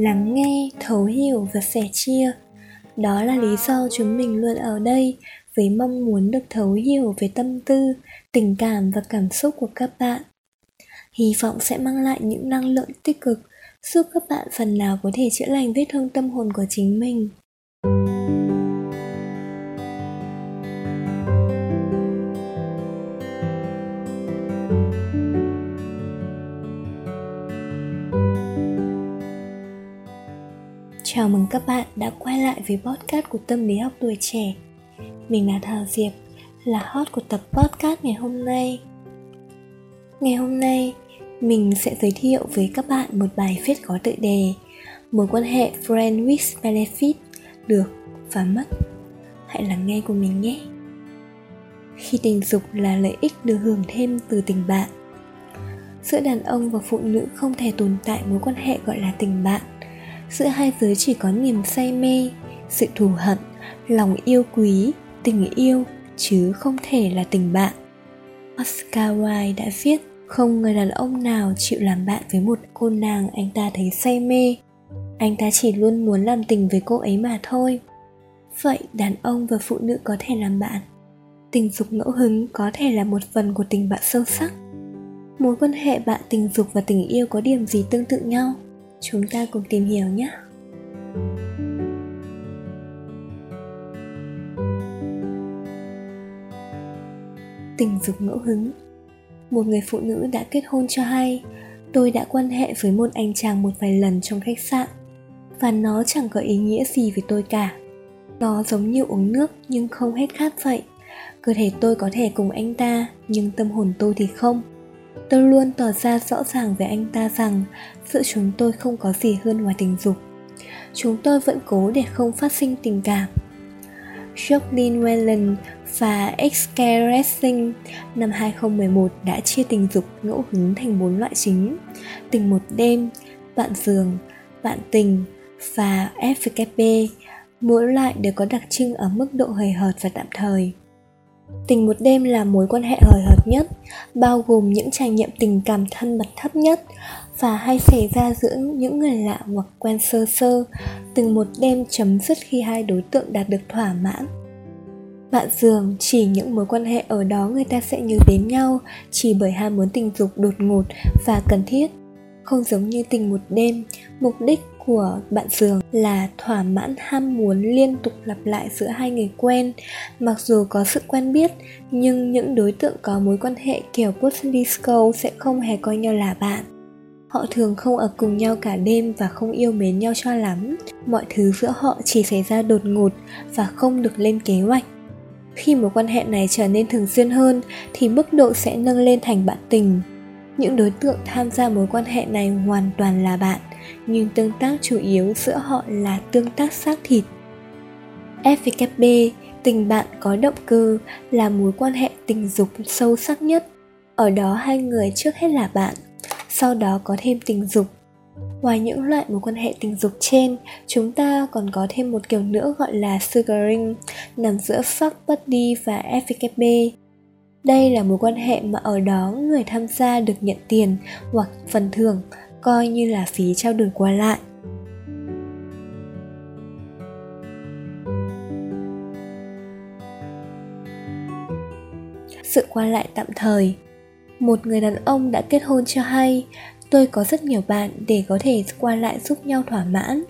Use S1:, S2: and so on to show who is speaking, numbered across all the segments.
S1: lắng nghe, thấu hiểu và sẻ chia. Đó là lý do chúng mình luôn ở đây với mong muốn được thấu hiểu về tâm tư, tình cảm và cảm xúc của các bạn. Hy vọng sẽ mang lại những năng lượng tích cực, giúp các bạn phần nào có thể chữa lành vết thương tâm hồn của chính mình. Chào mừng các bạn đã quay lại với podcast của tâm lý học tuổi trẻ. Mình là Thảo Diệp, là host của tập podcast ngày hôm nay. Ngày hôm nay, mình sẽ giới thiệu với các bạn một bài viết có tựa đề Mối quan hệ friend with benefit được và mất. Hãy lắng nghe của mình nhé. Khi tình dục là lợi ích được hưởng thêm từ tình bạn Giữa đàn ông và phụ nữ không thể tồn tại mối quan hệ gọi là tình bạn giữa hai giới chỉ có niềm say mê, sự thù hận, lòng yêu quý, tình yêu, chứ không thể là tình bạn. Oscar wilde đã viết, không người đàn ông nào chịu làm bạn với một cô nàng anh ta thấy say mê. Anh ta chỉ luôn muốn làm tình với cô ấy mà thôi. Vậy đàn ông và phụ nữ có thể làm bạn. Tình dục ngẫu hứng có thể là một phần của tình bạn sâu sắc. Mối quan hệ bạn tình dục và tình yêu có điểm gì tương tự nhau? Chúng ta cùng tìm hiểu nhé. Tình dục ngẫu hứng. Một người phụ nữ đã kết hôn cho hay, tôi đã quan hệ với một anh chàng một vài lần trong khách sạn, và nó chẳng có ý nghĩa gì với tôi cả. Nó giống như uống nước nhưng không hết khát vậy cơ thể tôi có thể cùng anh ta, nhưng tâm hồn tôi thì không tôi luôn tỏ ra rõ ràng với anh ta rằng giữa chúng tôi không có gì hơn ngoài tình dục. Chúng tôi vẫn cố để không phát sinh tình cảm. Jacqueline Whelan và XK Racing năm 2011 đã chia tình dục ngẫu hứng thành bốn loại chính. Tình một đêm, bạn giường, bạn tình và FKP Mỗi loại đều có đặc trưng ở mức độ hời hợt và tạm thời. Tình một đêm là mối quan hệ hời hợt nhất, bao gồm những trải nghiệm tình cảm thân mật thấp nhất và hay xảy ra giữa những người lạ hoặc quen sơ sơ. Tình một đêm chấm dứt khi hai đối tượng đạt được thỏa mãn. Bạn dường chỉ những mối quan hệ ở đó người ta sẽ nhớ đến nhau chỉ bởi ham muốn tình dục đột ngột và cần thiết. Không giống như tình một đêm, mục đích của bạn giường là thỏa mãn ham muốn liên tục lặp lại giữa hai người quen. Mặc dù có sự quen biết, nhưng những đối tượng có mối quan hệ kiểu pussy disco sẽ không hề coi nhau là bạn. Họ thường không ở cùng nhau cả đêm và không yêu mến nhau cho lắm. Mọi thứ giữa họ chỉ xảy ra đột ngột và không được lên kế hoạch. Khi mối quan hệ này trở nên thường xuyên hơn, thì mức độ sẽ nâng lên thành bạn tình những đối tượng tham gia mối quan hệ này hoàn toàn là bạn nhưng tương tác chủ yếu giữa họ là tương tác xác thịt. FVKB, tình bạn có động cơ là mối quan hệ tình dục sâu sắc nhất. Ở đó hai người trước hết là bạn, sau đó có thêm tình dục. Ngoài những loại mối quan hệ tình dục trên, chúng ta còn có thêm một kiểu nữa gọi là sugaring, nằm giữa fuck buddy và FVKB. Đây là mối quan hệ mà ở đó người tham gia được nhận tiền hoặc phần thưởng, coi như là phí trao đổi qua lại. Sự qua lại tạm thời. Một người đàn ông đã kết hôn cho hay, tôi có rất nhiều bạn để có thể qua lại giúp nhau thỏa mãn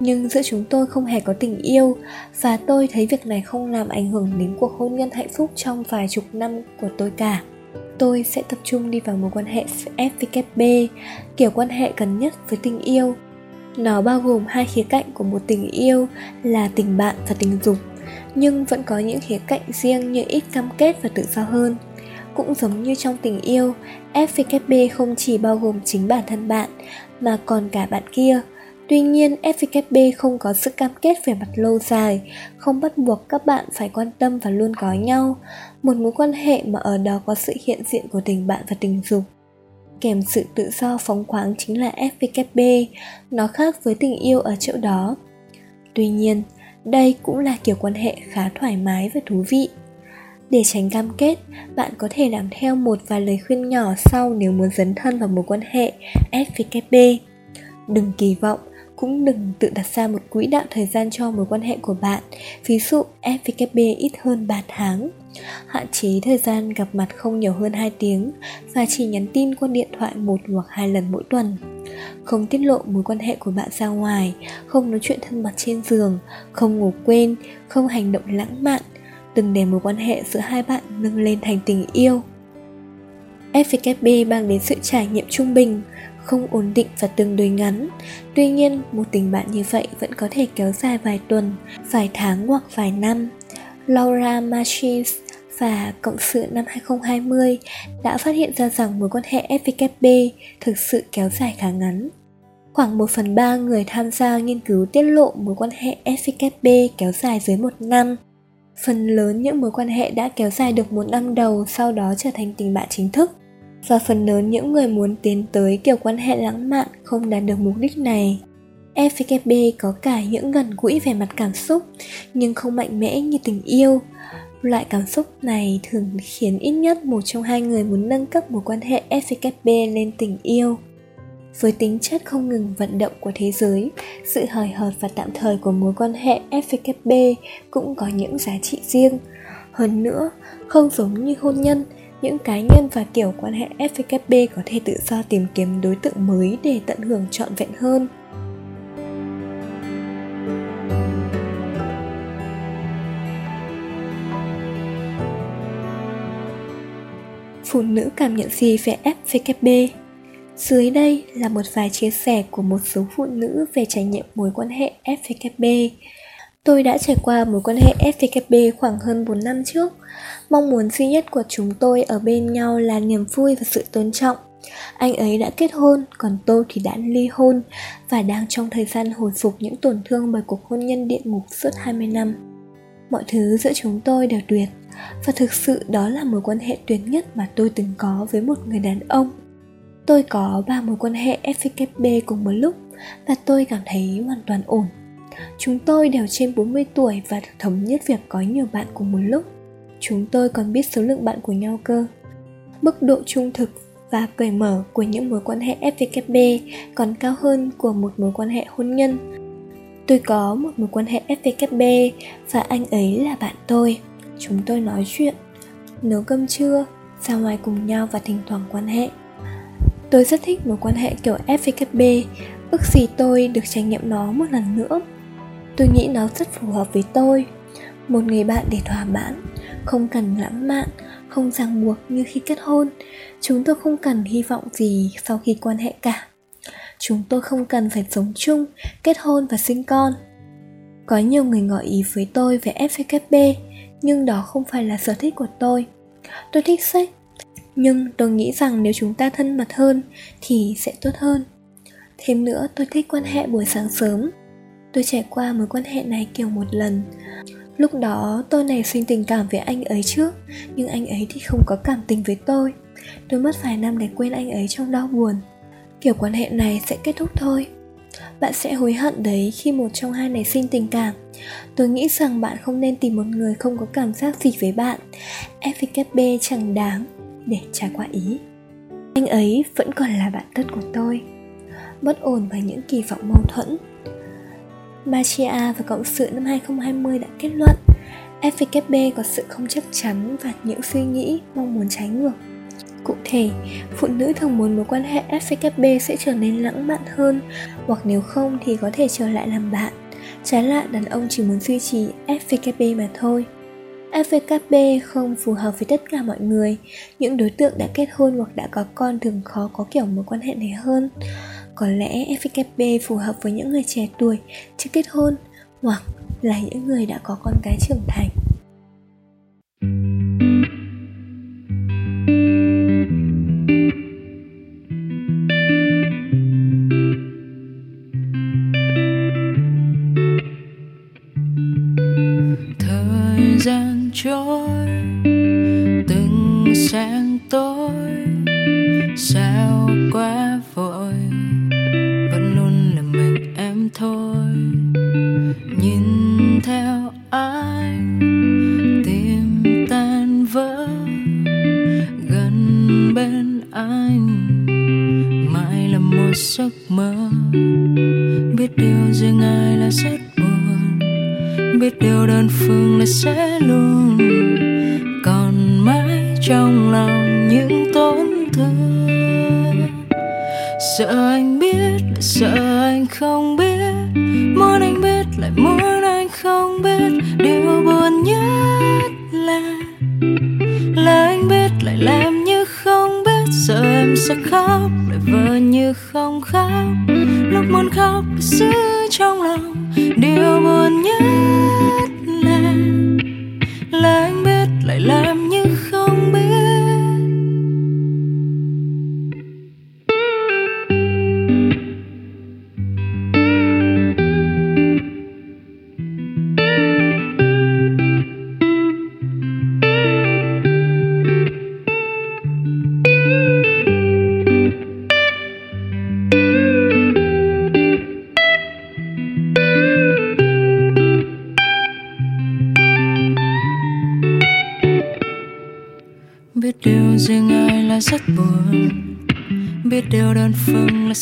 S1: nhưng giữa chúng tôi không hề có tình yêu và tôi thấy việc này không làm ảnh hưởng đến cuộc hôn nhân hạnh phúc trong vài chục năm của tôi cả tôi sẽ tập trung đi vào mối quan hệ FVKB, kiểu quan hệ gần nhất với tình yêu. Nó bao gồm hai khía cạnh của một tình yêu là tình bạn và tình dục, nhưng vẫn có những khía cạnh riêng như ít cam kết và tự do hơn. Cũng giống như trong tình yêu, FVKB không chỉ bao gồm chính bản thân bạn mà còn cả bạn kia. Tuy nhiên, FVKB không có sự cam kết về mặt lâu dài, không bắt buộc các bạn phải quan tâm và luôn có nhau một mối quan hệ mà ở đó có sự hiện diện của tình bạn và tình dục kèm sự tự do phóng khoáng chính là FVKB, nó khác với tình yêu ở chỗ đó. Tuy nhiên, đây cũng là kiểu quan hệ khá thoải mái và thú vị. Để tránh cam kết, bạn có thể làm theo một vài lời khuyên nhỏ sau nếu muốn dấn thân vào mối quan hệ FVKB. Đừng kỳ vọng cũng đừng tự đặt ra một quỹ đạo thời gian cho mối quan hệ của bạn, ví dụ FVKB ít hơn 3 tháng. Hạn chế thời gian gặp mặt không nhiều hơn 2 tiếng và chỉ nhắn tin qua điện thoại một hoặc hai lần mỗi tuần. Không tiết lộ mối quan hệ của bạn ra ngoài, không nói chuyện thân mật trên giường, không ngủ quên, không hành động lãng mạn, đừng để mối quan hệ giữa hai bạn nâng lên thành tình yêu. FVKB mang đến sự trải nghiệm trung bình, không ổn định và tương đối ngắn. Tuy nhiên, một tình bạn như vậy vẫn có thể kéo dài vài tuần, vài tháng hoặc vài năm. Laura Machis và Cộng sự năm 2020 đã phát hiện ra rằng mối quan hệ FVKB thực sự kéo dài khá ngắn. Khoảng 1 phần 3 người tham gia nghiên cứu tiết lộ mối quan hệ FVKB kéo dài dưới một năm. Phần lớn những mối quan hệ đã kéo dài được một năm đầu sau đó trở thành tình bạn chính thức và phần lớn những người muốn tiến tới kiểu quan hệ lãng mạn không đạt được mục đích này. FKB có cả những gần gũi về mặt cảm xúc nhưng không mạnh mẽ như tình yêu. Loại cảm xúc này thường khiến ít nhất một trong hai người muốn nâng cấp mối quan hệ FKB lên tình yêu. Với tính chất không ngừng vận động của thế giới, sự hời hợt và tạm thời của mối quan hệ FKB cũng có những giá trị riêng. Hơn nữa, không giống như hôn nhân, những cá nhân và kiểu quan hệ FVKB có thể tự do tìm kiếm đối tượng mới để tận hưởng trọn vẹn hơn. Phụ nữ cảm nhận gì về FVKB? Dưới đây là một vài chia sẻ của một số phụ nữ về trải nghiệm mối quan hệ FVKB. Tôi đã trải qua mối quan hệ FVKB khoảng hơn 4 năm trước. Mong muốn duy nhất của chúng tôi ở bên nhau là niềm vui và sự tôn trọng. Anh ấy đã kết hôn, còn tôi thì đã ly hôn và đang trong thời gian hồi phục những tổn thương bởi cuộc hôn nhân địa ngục suốt 20 năm. Mọi thứ giữa chúng tôi đều tuyệt và thực sự đó là mối quan hệ tuyệt nhất mà tôi từng có với một người đàn ông. Tôi có ba mối quan hệ FVKB cùng một lúc và tôi cảm thấy hoàn toàn ổn. Chúng tôi đều trên 40 tuổi và thống nhất việc có nhiều bạn cùng một lúc. Chúng tôi còn biết số lượng bạn của nhau cơ. Mức độ trung thực và cởi mở của những mối quan hệ FVKB còn cao hơn của một mối quan hệ hôn nhân. Tôi có một mối quan hệ FVKB và anh ấy là bạn tôi. Chúng tôi nói chuyện, nấu cơm trưa, ra ngoài cùng nhau và thỉnh thoảng quan hệ. Tôi rất thích mối quan hệ kiểu FVKB, ước gì tôi được trải nghiệm nó một lần nữa. Tôi nghĩ nó rất phù hợp với tôi. Một người bạn để thỏa mãn Không cần lãng mạn Không ràng buộc như khi kết hôn. Chúng tôi không cần hy vọng gì sau khi quan hệ cả. Chúng tôi không cần phải sống chung, kết hôn và sinh con. Có nhiều người ngỏ ý với tôi về fvkp Nhưng đó không phải là sở thích của tôi. Tôi thích sex Nhưng tôi nghĩ rằng nếu chúng ta thân mật hơn Thì sẽ tốt hơn. Thêm nữa tôi thích quan hệ buổi sáng sớm. Tôi trải qua mối quan hệ này kiểu một lần. Lúc đó, tôi nảy sinh tình cảm với anh ấy trước, Nhưng anh ấy thì không có cảm tình với tôi. Tôi mất vài năm để quên anh ấy trong đau buồn. Kiểu quan hệ này sẽ kết thúc thôi. Bạn sẽ hối hận đấy khi một trong hai nảy sinh tình cảm. Tôi nghĩ rằng bạn không nên tìm một người không có cảm giác gì với bạn. FKB chẳng đáng để trải qua ý. Anh ấy vẫn còn là bạn thân của tôi. Bất ổn và những kỳ vọng mâu thuẫn. Machia và Cộng sự năm 2020 đã kết luận FVKB có sự không chắc chắn và những suy nghĩ mong muốn trái ngược. Cụ thể, phụ nữ thường muốn mối quan hệ FVKB sẽ trở nên lãng mạn hơn hoặc nếu không thì có thể trở lại làm bạn. Trái lại, đàn ông chỉ muốn duy trì FVKB mà thôi. FVKB không phù hợp với tất cả mọi người. Những đối tượng đã kết hôn hoặc đã có con thường khó có kiểu mối quan hệ này hơn. Có lẽ FKP phù hợp với những người trẻ tuổi, chưa kết hôn, hoặc là những người đã có con cái trưởng thành.
S2: Thời gian trôi mơ. Biết điều riêng ai là rất buồn. Biết điều đơn phương là sẽ luôn. Còn mãi trong lòng những tổn thương. Sợ anh biết, sợ sợ em sẽ khóc lại vờ như không khóc. Lúc muốn khóc giữ trong lòng. Điều buồn nhất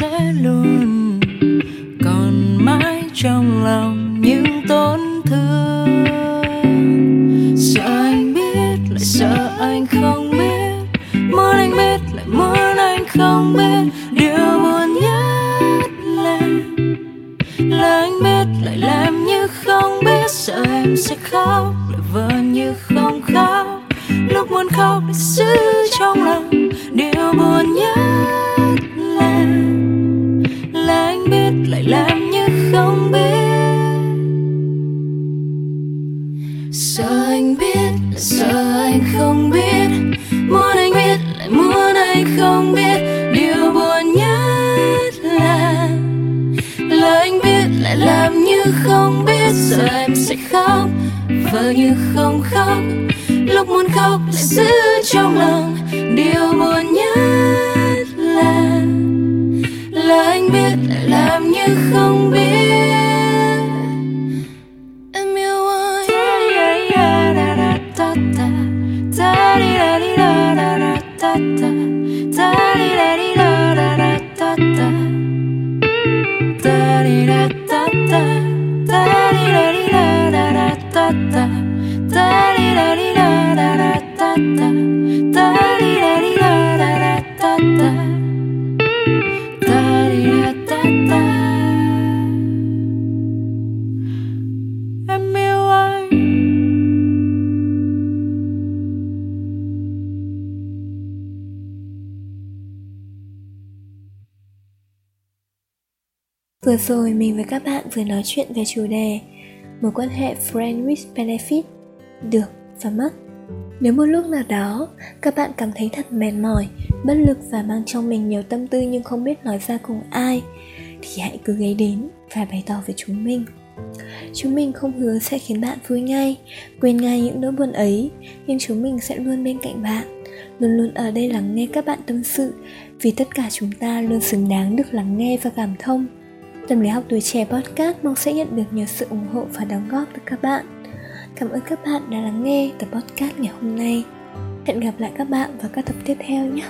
S2: sẽ luôn còn mãi trong lòng những tổn thương. Sợ anh biết, lại sợ anh không biết. Muốn anh biết, lại muốn anh không biết. Điều buồn nhất là là anh biết, lại làm như không biết. Sợ em sẽ khóc, lại vờ như không khóc. Lúc muốn khóc, lại giữ trong lòng. Điều buồn nhất lại làm như không biết. Giờ anh biết giờ anh không biết. Muốn anh biết, lại muốn anh không biết. Điều buồn nhất là là anh biết lại làm như không biết. Giờ em sẽ khóc, vờ như không khóc. Lúc muốn khóc lại giữ trong lòng. Điều buồn nhất
S1: Vừa rồi mình với các bạn vừa nói chuyện về chủ đề mối quan hệ friend with benefit được và mất. Nếu một lúc nào đó các bạn cảm thấy thật mệt mỏi, bất lực và mang trong mình nhiều tâm tư nhưng không biết nói ra cùng ai thì hãy cứ ghé đến và bày tỏ với chúng mình. Chúng mình không hứa sẽ khiến bạn vui ngay, quên ngay những nỗi buồn ấy, nhưng chúng mình sẽ luôn bên cạnh bạn, luôn luôn ở đây lắng nghe các bạn tâm sự, vì tất cả chúng ta luôn xứng đáng được lắng nghe và cảm thông. Tâm lý học tuổi trẻ podcast mong sẽ nhận được nhiều sự ủng hộ và đóng góp từ các bạn. Cảm ơn các bạn đã lắng nghe tập podcast ngày hôm nay. Hẹn gặp lại các bạn vào các tập tiếp theo nhé.